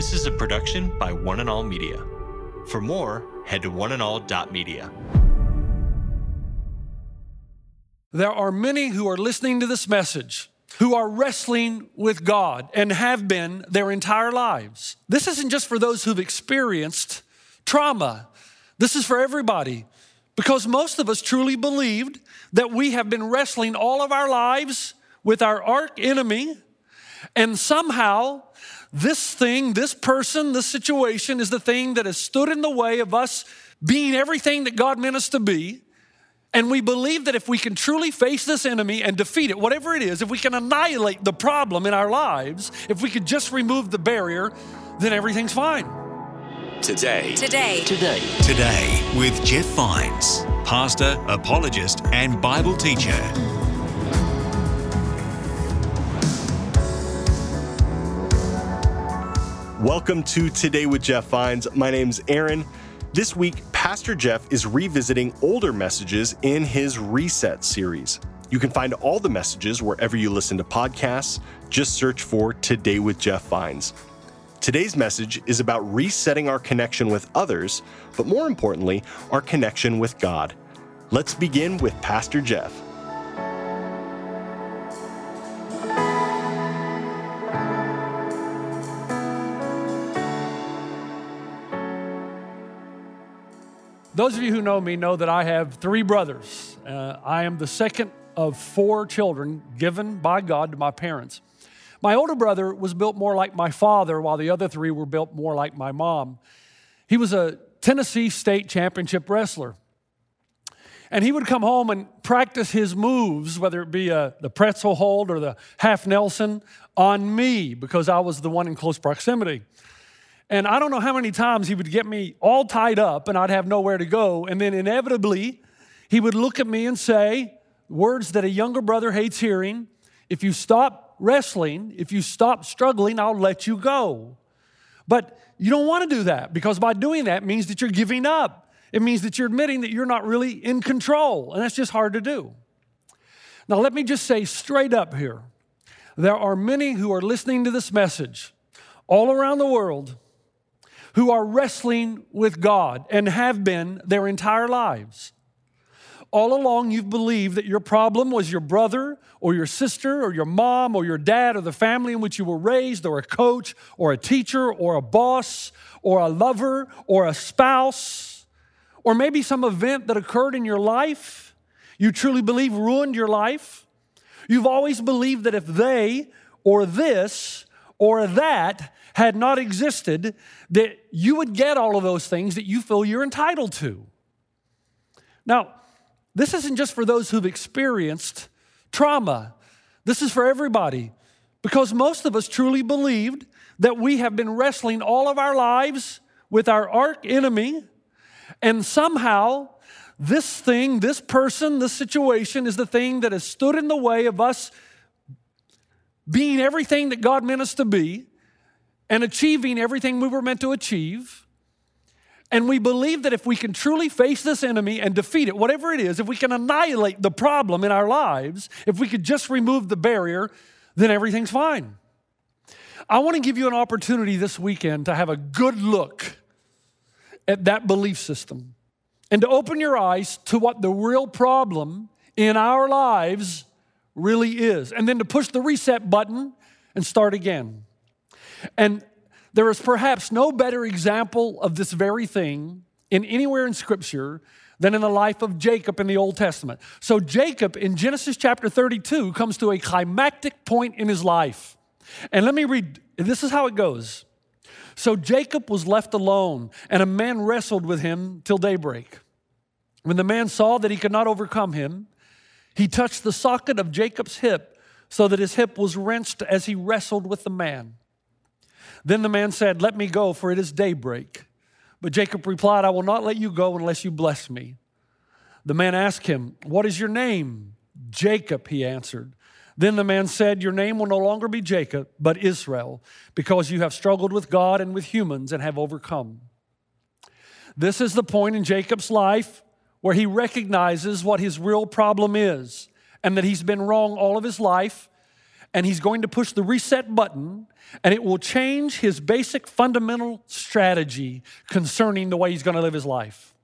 This is a production by One and All Media. For more, head to oneandall.media. There are many who are listening to this message who are wrestling with God and have been their entire lives. This isn't just for those who've experienced trauma, this is for everybody because most of us truly believed that we have been wrestling all of our lives with our arch enemy, and somehow this thing, this person, this situation is the thing that has stood in the way of us being everything that God meant us to be. And we believe that if we can truly face this enemy and defeat it, whatever it is, if we can annihilate the problem in our lives, if we could just remove the barrier, then everything's fine. Today. Today. Today. Today with Jeff Vines, pastor, apologist, and Bible teacher. Welcome to Today with Jeff Vines. My name's Aaron. This week, Pastor Jeff is revisiting older messages in his Reset series. You can find all the messages wherever you listen to podcasts. Just search for Today with Jeff Vines. Today's message is about resetting our connection with others, but more importantly, our connection with God. Let's begin with Pastor Jeff. Those of you who know me know that I have three brothers. Uh, I am the second of four children given by God to my parents. My older brother was built more like my father, while the other three were built more like my mom. He was a Tennessee state championship wrestler. And he would come home and practice his moves, whether it be uh, the pretzel hold or the half Nelson, on me because I was the one in close proximity. And I don't know how many times he would get me all tied up and I'd have nowhere to go. And then inevitably, he would look at me and say words that a younger brother hates hearing if you stop wrestling, if you stop struggling, I'll let you go. But you don't want to do that because by doing that means that you're giving up. It means that you're admitting that you're not really in control, and that's just hard to do. Now, let me just say straight up here there are many who are listening to this message all around the world who are wrestling with God and have been their entire lives. All along, you've believed that your problem was your brother or your sister or your mom or your dad or the family in which you were raised or a coach or a teacher or a boss or a lover or a spouse or maybe some event that occurred in your life you truly believe ruined your life. You've always believed that if they or this or that had not existed, that you would get all of those things that you feel you're entitled to. Now, this isn't just for those who've experienced trauma, this is for everybody because most of us truly believed that we have been wrestling all of our lives with our arch enemy, and somehow this thing, this person, this situation is the thing that has stood in the way of us being everything that God meant us to be and achieving everything we were meant to achieve. And we believe that if we can truly face this enemy and defeat it, whatever it is, if we can annihilate the problem in our lives, if we could just remove the barrier, then everything's fine. I want to give you an opportunity this weekend to have a good look at that belief system and to open your eyes to what the real problem in our lives really is, and then to push the reset button and start again. And there is perhaps no better example of this very thing in anywhere in Scripture than in the life of Jacob in the Old Testament. So, Jacob in Genesis chapter 32 comes to a climactic point in his life. And let me read this is how it goes. So, Jacob was left alone, and a man wrestled with him till daybreak. When the man saw that he could not overcome him, he touched the socket of Jacob's hip so that his hip was wrenched as he wrestled with the man. Then the man said, Let me go, for it is daybreak. But Jacob replied, I will not let you go unless you bless me. The man asked him, What is your name? Jacob, he answered. Then the man said, Your name will no longer be Jacob, but Israel, because you have struggled with God and with humans and have overcome. This is the point in Jacob's life where he recognizes what his real problem is and that he's been wrong all of his life and he's going to push the reset button, and it will change his basic fundamental strategy concerning the way he's going to live his life.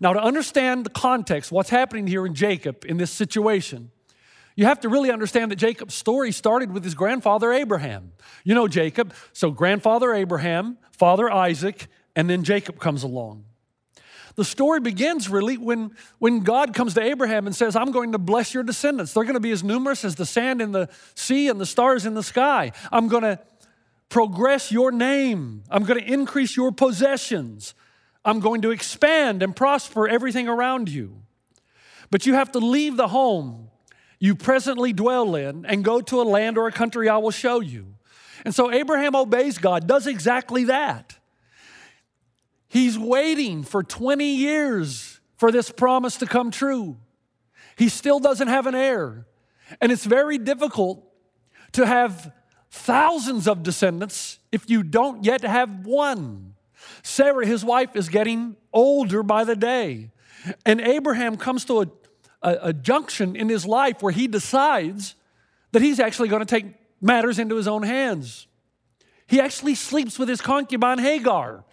Now, to understand the context, what's happening here in Jacob in this situation, you have to really understand that Jacob's story started with his grandfather Abraham. You know Jacob, so grandfather Abraham, father Isaac, and then Jacob comes along. The story begins really when, when God comes to Abraham and says, I'm going to bless your descendants. They're going to be as numerous as the sand in the sea and the stars in the sky. I'm going to progress your name. I'm going to increase your possessions. I'm going to expand and prosper everything around you. But you have to leave the home you presently dwell in and go to a land or a country I will show you. And so Abraham obeys God, does exactly that. He's waiting for 20 years for this promise to come true. He still doesn't have an heir. And it's very difficult to have thousands of descendants if you don't yet have one. Sarah, his wife, is getting older by the day. And Abraham comes to a, a, a junction in his life where he decides that he's actually going to take matters into his own hands. He actually sleeps with his concubine Hagar.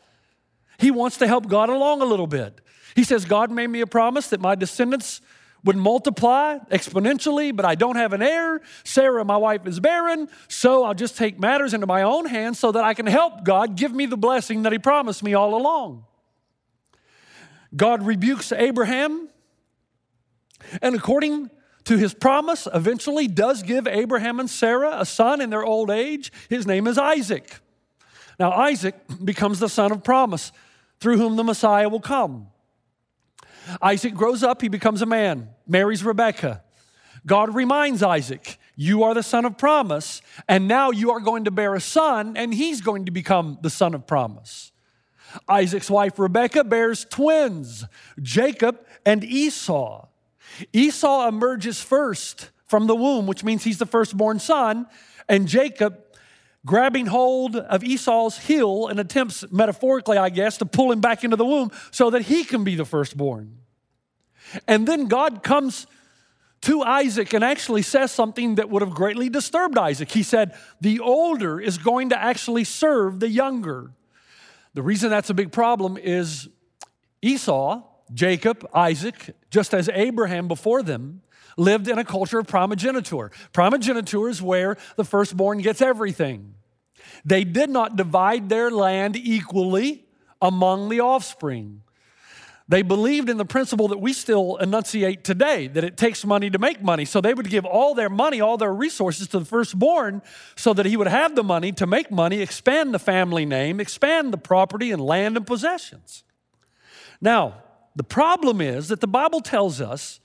He wants to help God along a little bit. He says, God made me a promise that my descendants would multiply exponentially, but I don't have an heir. Sarah, my wife, is barren, so I'll just take matters into my own hands so that I can help God give me the blessing that He promised me all along. God rebukes Abraham, and according to his promise, eventually does give Abraham and Sarah a son in their old age. His name is Isaac. Now, Isaac becomes the son of promise through whom the Messiah will come. Isaac grows up, he becomes a man, marries Rebekah. God reminds Isaac, You are the son of promise, and now you are going to bear a son, and he's going to become the son of promise. Isaac's wife Rebekah bears twins, Jacob and Esau. Esau emerges first from the womb, which means he's the firstborn son, and Jacob grabbing hold of Esau's heel and attempts, metaphorically, I guess, to pull him back into the womb so that he can be the firstborn. And then God comes to Isaac and actually says something that would have greatly disturbed Isaac. He said, The older is going to actually serve the younger. The reason that's a big problem is Esau, Jacob, Isaac, just as Abraham before them, lived in a culture of primogeniture. Primogeniture is where the firstborn gets everything. They did not divide their land equally among the offspring. They believed in the principle that we still enunciate today that it takes money to make money. So they would give all their money, all their resources to the firstborn so that he would have the money to make money, expand the family name, expand the property and land and possessions. Now, the problem is that the Bible tells us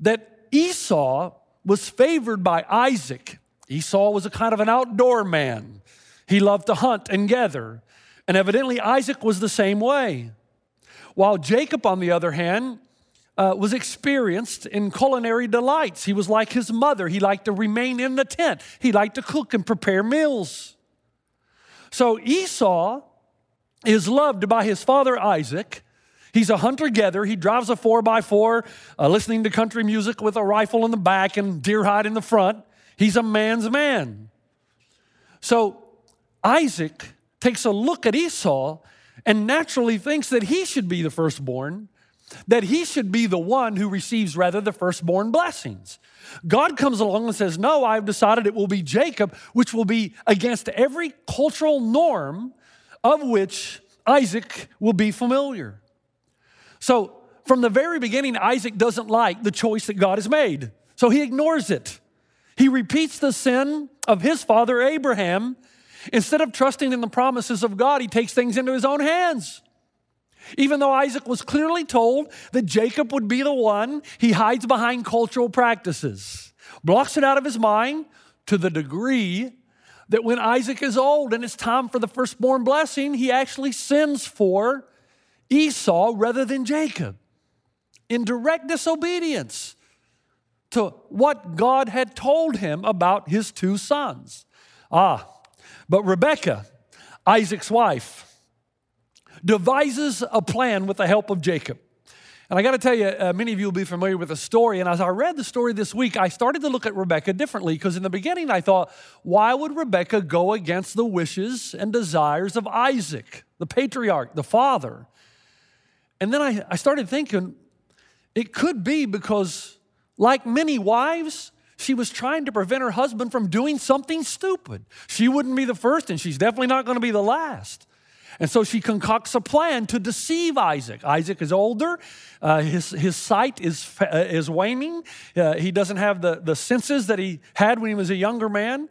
that Esau was favored by Isaac. Esau was a kind of an outdoor man. He loved to hunt and gather. And evidently, Isaac was the same way. While Jacob, on the other hand, uh, was experienced in culinary delights. He was like his mother. He liked to remain in the tent, he liked to cook and prepare meals. So Esau is loved by his father Isaac, He's a hunter gatherer. He drives a four by four, uh, listening to country music with a rifle in the back and deer hide in the front. He's a man's man. So Isaac takes a look at Esau and naturally thinks that he should be the firstborn, that he should be the one who receives rather the firstborn blessings. God comes along and says, No, I've decided it will be Jacob, which will be against every cultural norm of which Isaac will be familiar. So, from the very beginning, Isaac doesn't like the choice that God has made. So he ignores it. He repeats the sin of his father Abraham. Instead of trusting in the promises of God, he takes things into his own hands. Even though Isaac was clearly told that Jacob would be the one, he hides behind cultural practices, blocks it out of his mind to the degree that when Isaac is old and it's time for the firstborn blessing, he actually sins for Esau rather than Jacob in direct disobedience to what God had told him about his two sons. Ah, but Rebekah, Isaac's wife, devises a plan with the help of Jacob. And I got to tell you, uh, many of you will be familiar with the story. And as I read the story this week, I started to look at Rebecca differently because in the beginning I thought, why would Rebecca go against the wishes and desires of Isaac, the patriarch, the father? And then I, I started thinking, it could be because, like many wives, she was trying to prevent her husband from doing something stupid. She wouldn't be the first, and she's definitely not going to be the last. And so she concocts a plan to deceive Isaac. Isaac is older, uh, his, his sight is, uh, is waning, uh, he doesn't have the, the senses that he had when he was a younger man.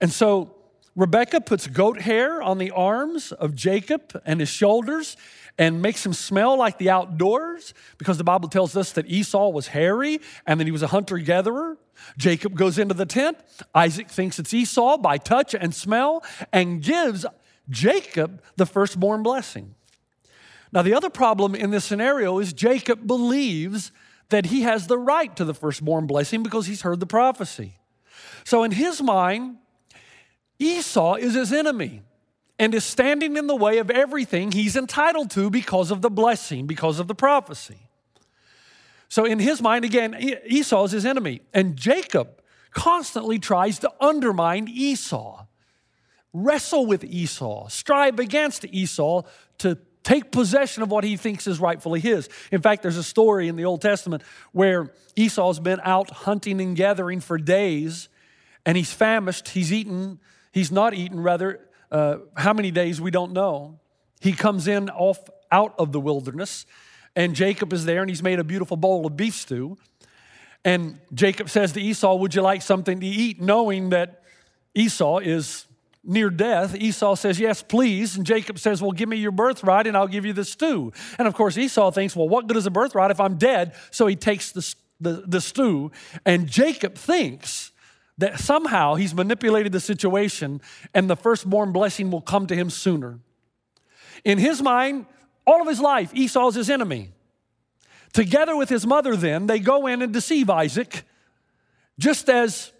And so Rebecca puts goat hair on the arms of Jacob and his shoulders and makes him smell like the outdoors because the Bible tells us that Esau was hairy and that he was a hunter gatherer. Jacob goes into the tent. Isaac thinks it's Esau by touch and smell and gives Jacob the firstborn blessing. Now, the other problem in this scenario is Jacob believes that he has the right to the firstborn blessing because he's heard the prophecy. So, in his mind, Esau is his enemy and is standing in the way of everything he's entitled to because of the blessing, because of the prophecy. So, in his mind, again, Esau is his enemy. And Jacob constantly tries to undermine Esau wrestle with Esau, strive against Esau to take possession of what he thinks is rightfully his. In fact, there's a story in the Old Testament where Esau's been out hunting and gathering for days and he's famished. He's eaten, he's not eaten, rather, uh, how many days we don't know. He comes in off out of the wilderness and Jacob is there and he's made a beautiful bowl of beef stew. And Jacob says to Esau, Would you like something to eat? Knowing that Esau is near death, Esau says, Yes, please. And Jacob says, Well, give me your birthright and I'll give you the stew. And of course, Esau thinks, Well, what good is a birthright if I'm dead? So he takes the, the, the stew. And Jacob thinks that somehow he's manipulated the situation and the firstborn blessing will come to him sooner. In his mind, all of his life, Esau's his enemy. Together with his mother, then, they go in and deceive Isaac, just as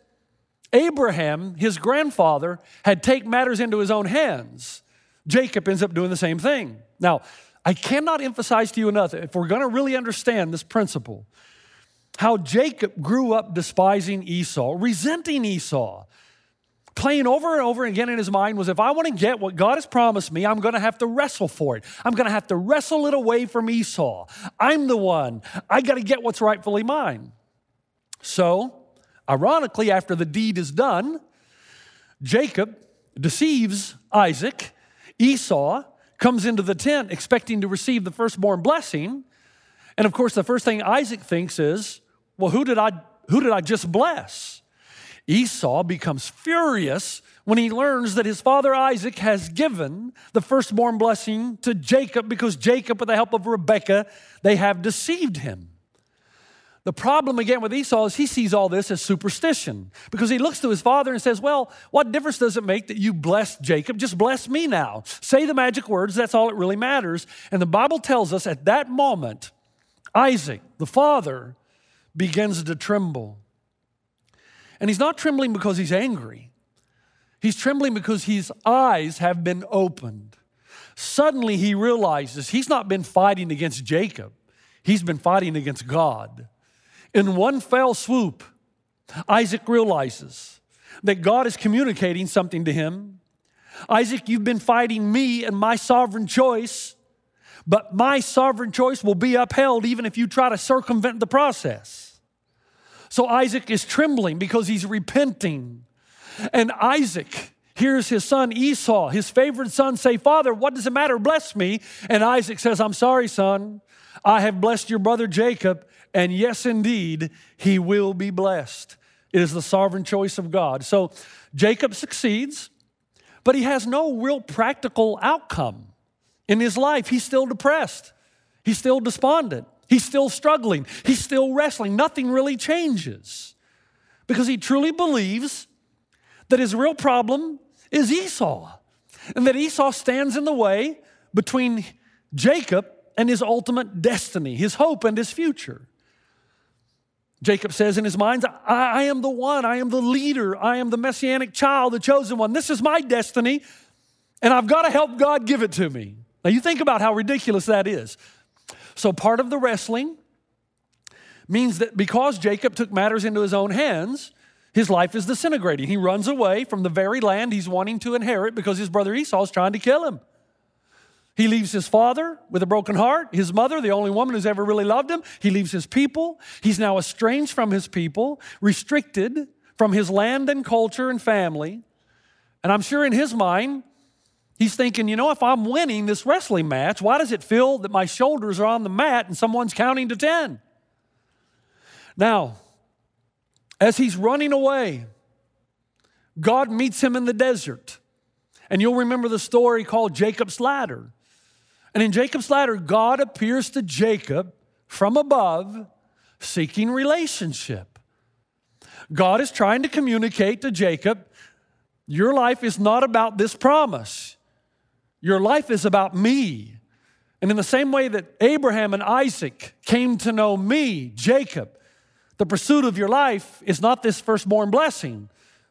Abraham, his grandfather, had taken matters into his own hands. Jacob ends up doing the same thing. Now, I cannot emphasize to you enough, if we're going to really understand this principle, how Jacob grew up despising Esau, resenting Esau, playing over and over again in his mind was if I want to get what God has promised me, I'm going to have to wrestle for it. I'm going to have to wrestle it away from Esau. I'm the one. I got to get what's rightfully mine. So, Ironically, after the deed is done, Jacob deceives Isaac. Esau comes into the tent expecting to receive the firstborn blessing. And of course, the first thing Isaac thinks is, well, who did I, who did I just bless? Esau becomes furious when he learns that his father Isaac has given the firstborn blessing to Jacob because Jacob, with the help of Rebekah, they have deceived him. The problem again with Esau is he sees all this as superstition because he looks to his father and says, Well, what difference does it make that you blessed Jacob? Just bless me now. Say the magic words, that's all it really matters. And the Bible tells us at that moment, Isaac, the father, begins to tremble. And he's not trembling because he's angry, he's trembling because his eyes have been opened. Suddenly he realizes he's not been fighting against Jacob, he's been fighting against God. In one fell swoop, Isaac realizes that God is communicating something to him. Isaac, you've been fighting me and my sovereign choice, but my sovereign choice will be upheld even if you try to circumvent the process. So Isaac is trembling because he's repenting. And Isaac hears his son Esau, his favorite son, say, Father, what does it matter? Bless me. And Isaac says, I'm sorry, son. I have blessed your brother Jacob, and yes, indeed, he will be blessed. It is the sovereign choice of God. So Jacob succeeds, but he has no real practical outcome in his life. He's still depressed, he's still despondent, he's still struggling, he's still wrestling. Nothing really changes because he truly believes that his real problem is Esau and that Esau stands in the way between Jacob and his ultimate destiny, his hope and his future. Jacob says in his mind, I, I, am the one, I am the leader, I am the messianic child, the chosen one. This is my destiny, and I've got to help God give it to me. Now, you think about how ridiculous that is. So part of the wrestling means that because Jacob took matters into his own hands, his life is disintegrating. He runs away from the very land he's wanting to inherit because his brother Esau is trying to kill him. He leaves his father with a broken heart, his mother, the only woman who's ever really loved him. He leaves his people. He's now estranged from his people, restricted from his land and culture and family. And I'm sure in his mind, he's thinking, you know, if I'm winning this wrestling match, why does it feel that my shoulders are on the mat and someone's counting to 10? Now, as he's running away, God meets him in the desert. And you'll remember the story called Jacob's Ladder. And in Jacob's Ladder, God appears to Jacob from above, seeking relationship. God is trying to communicate to Jacob your life is not about this promise, your life is about me. And in the same way that Abraham and Isaac came to know me, Jacob, the pursuit of your life is not this firstborn blessing.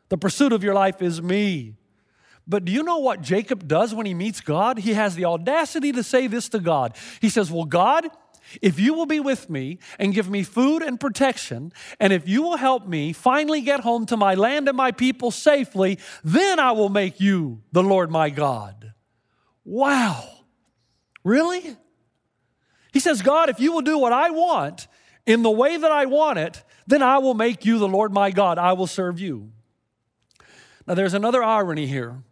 The pursuit of your life is me. But do you know what Jacob does when he meets God? He has the audacity to say this to God. He says, Well, God, if you will be with me and give me food and protection, and if you will help me finally get home to my land and my people safely, then I will make you the Lord my God. Wow. Really? He says, God, if you will do what I want in the way that I want it, then I will make you the Lord my God. I will serve you. Now, there's another irony here.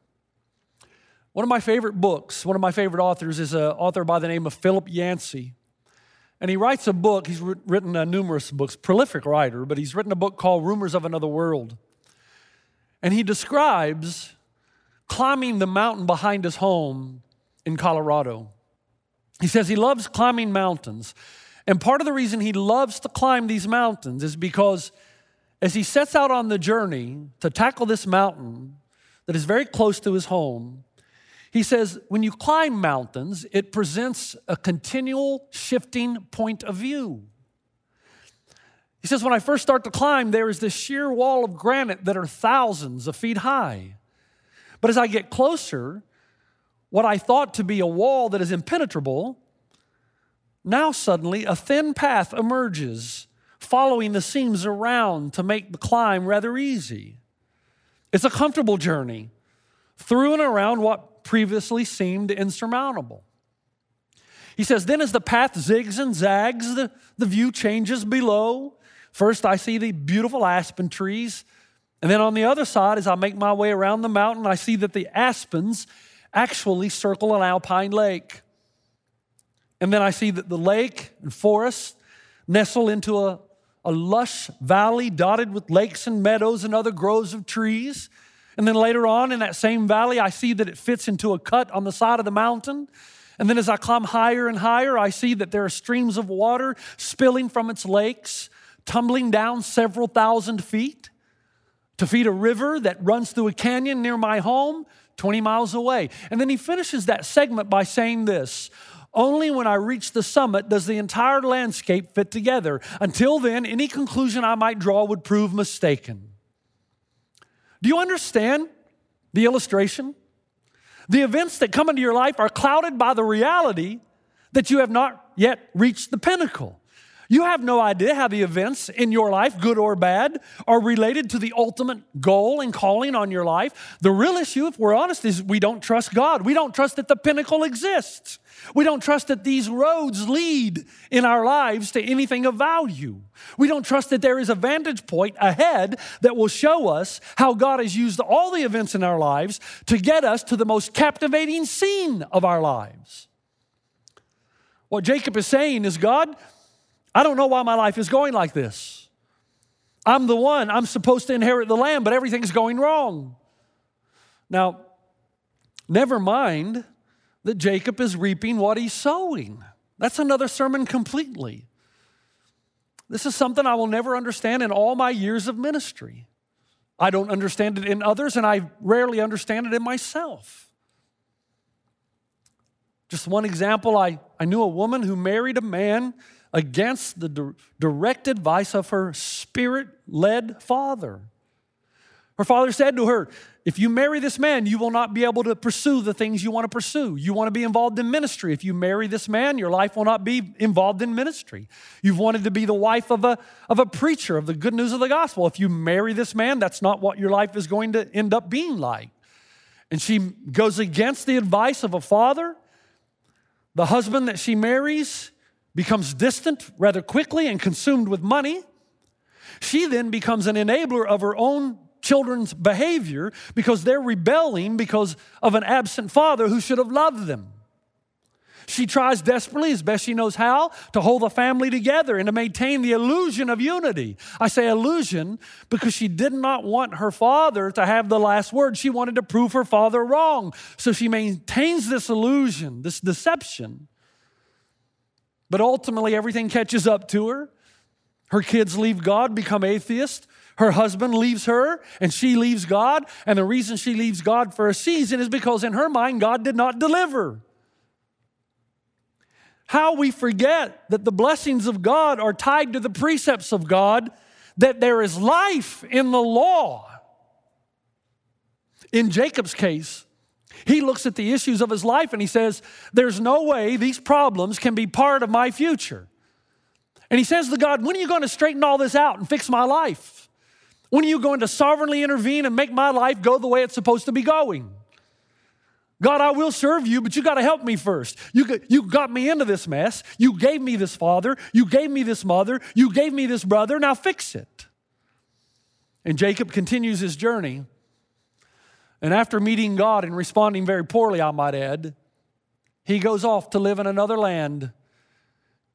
One of my favorite books, one of my favorite authors is an author by the name of Philip Yancey. And he writes a book, he's written uh, numerous books, prolific writer, but he's written a book called Rumors of Another World. And he describes climbing the mountain behind his home in Colorado. He says he loves climbing mountains. And part of the reason he loves to climb these mountains is because as he sets out on the journey to tackle this mountain that is very close to his home, he says, when you climb mountains, it presents a continual shifting point of view. He says, when I first start to climb, there is this sheer wall of granite that are thousands of feet high. But as I get closer, what I thought to be a wall that is impenetrable, now suddenly a thin path emerges, following the seams around to make the climb rather easy. It's a comfortable journey through and around what previously seemed insurmountable. He says, Then as the path zigs and zags, the, the view changes below. First, I see the beautiful aspen trees. And then on the other side, as I make my way around the mountain, I see that the aspens actually circle an alpine lake. And then I see that the lake and forest nestle into a, a lush valley dotted with lakes and meadows and other groves of trees. And then later on in that same valley, I see that it fits into a cut on the side of the mountain. And then as I climb higher and higher, I see that there are streams of water spilling from its lakes, tumbling down several thousand feet to feed a river that runs through a canyon near my home, 20 miles away. And then he finishes that segment by saying this only when I reach the summit does the entire landscape fit together. Until then, any conclusion I might draw would prove mistaken. Do you understand the illustration? The events that come into your life are clouded by the reality that you have not yet reached the pinnacle. You have no idea how the events in your life, good or bad, are related to the ultimate goal and calling on your life. The real issue, if we're honest, is we don't trust God. We don't trust that the pinnacle exists. We don't trust that these roads lead in our lives to anything of value. We don't trust that there is a vantage point ahead that will show us how God has used all the events in our lives to get us to the most captivating scene of our lives. What Jacob is saying is God, I don't know why my life is going like this. I'm the one, I'm supposed to inherit the land, but everything's going wrong. Now, never mind that Jacob is reaping what he's sowing. That's another sermon completely. This is something I will never understand in all my years of ministry. I don't understand it in others, and I rarely understand it in myself. Just one example I, I knew a woman who married a man against the direct advice of her spirit led father. Her father said to her, If you marry this man, you will not be able to pursue the things you want to pursue. You want to be involved in ministry. If you marry this man, your life will not be involved in ministry. You've wanted to be the wife of a, of a preacher of the good news of the gospel. If you marry this man, that's not what your life is going to end up being like. And she goes against the advice of a father. The husband that she marries becomes distant rather quickly and consumed with money. She then becomes an enabler of her own children's behavior because they're rebelling because of an absent father who should have loved them. She tries desperately, as best she knows how, to hold the family together and to maintain the illusion of unity. I say illusion because she did not want her father to have the last word. She wanted to prove her father wrong. So she maintains this illusion, this deception. But ultimately, everything catches up to her. Her kids leave God, become atheists. Her husband leaves her and she leaves God. And the reason she leaves God for a season is because in her mind, God did not deliver. How we forget that the blessings of God are tied to the precepts of God, that there is life in the law. In Jacob's case, he looks at the issues of his life and he says, There's no way these problems can be part of my future. And he says to God, When are you going to straighten all this out and fix my life? When are you going to sovereignly intervene and make my life go the way it's supposed to be going? God, I will serve you, but you got to help me first. You, you got me into this mess. You gave me this father. You gave me this mother. You gave me this brother. Now fix it. And Jacob continues his journey. And after meeting God and responding very poorly, I might add, he goes off to live in another land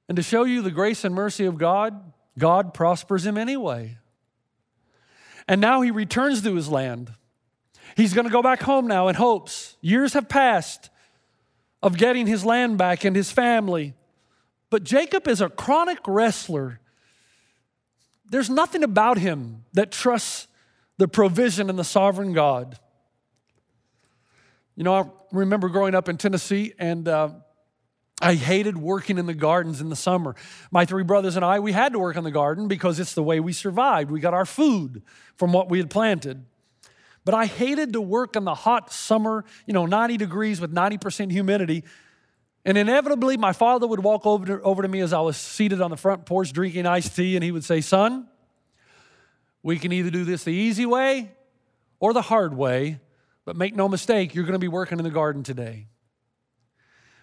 and to show you the grace and mercy of God, God prospers him anyway. And now he returns to his land. He's going to go back home now in hopes. Years have passed of getting his land back and his family. But Jacob is a chronic wrestler. There's nothing about him that trusts the provision and the sovereign God. You know, I remember growing up in Tennessee and uh, I hated working in the gardens in the summer. My three brothers and I, we had to work in the garden because it's the way we survived. We got our food from what we had planted. But I hated to work in the hot summer, you know, 90 degrees with 90% humidity. And inevitably, my father would walk over to, over to me as I was seated on the front porch drinking iced tea, and he would say, Son, we can either do this the easy way or the hard way, but make no mistake, you're going to be working in the garden today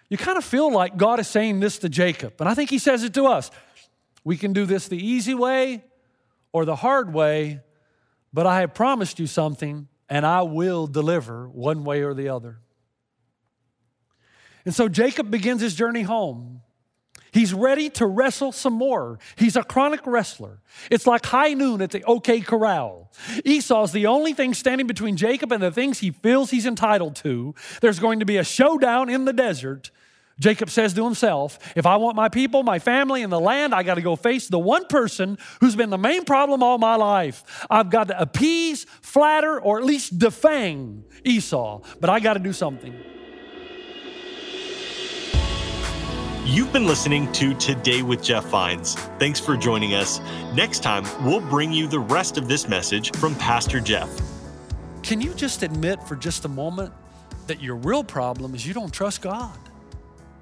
you kind of feel like God is saying this to Jacob. And I think he says it to us. We can do this the easy way or the hard way, but I have promised you something and I will deliver one way or the other. And so Jacob begins his journey home. He's ready to wrestle some more. He's a chronic wrestler. It's like high noon at the OK Corral. Esau's the only thing standing between Jacob and the things he feels he's entitled to. There's going to be a showdown in the desert. Jacob says to himself, If I want my people, my family, and the land, I got to go face the one person who's been the main problem all my life. I've got to appease, flatter, or at least defang Esau, but I got to do something. You've been listening to Today with Jeff Vines. Thanks for joining us. Next time, we'll bring you the rest of this message from Pastor Jeff. Can you just admit for just a moment that your real problem is you don't trust God?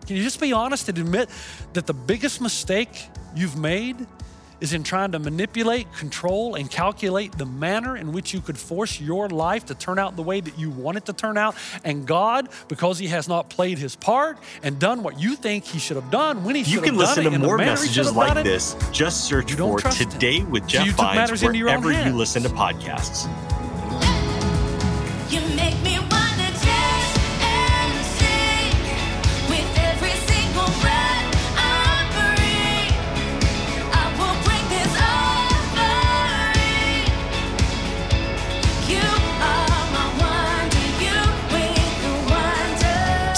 Can you just be honest and admit that the biggest mistake you've made is in trying to manipulate, control, and calculate the manner in which you could force your life to turn out the way that you want it to turn out. And God, because He has not played His part and done what you think He should have done when He should have done it. you can listen to more messages like this. Just search for Today him. with Jeff so Vines wherever you listen to podcasts.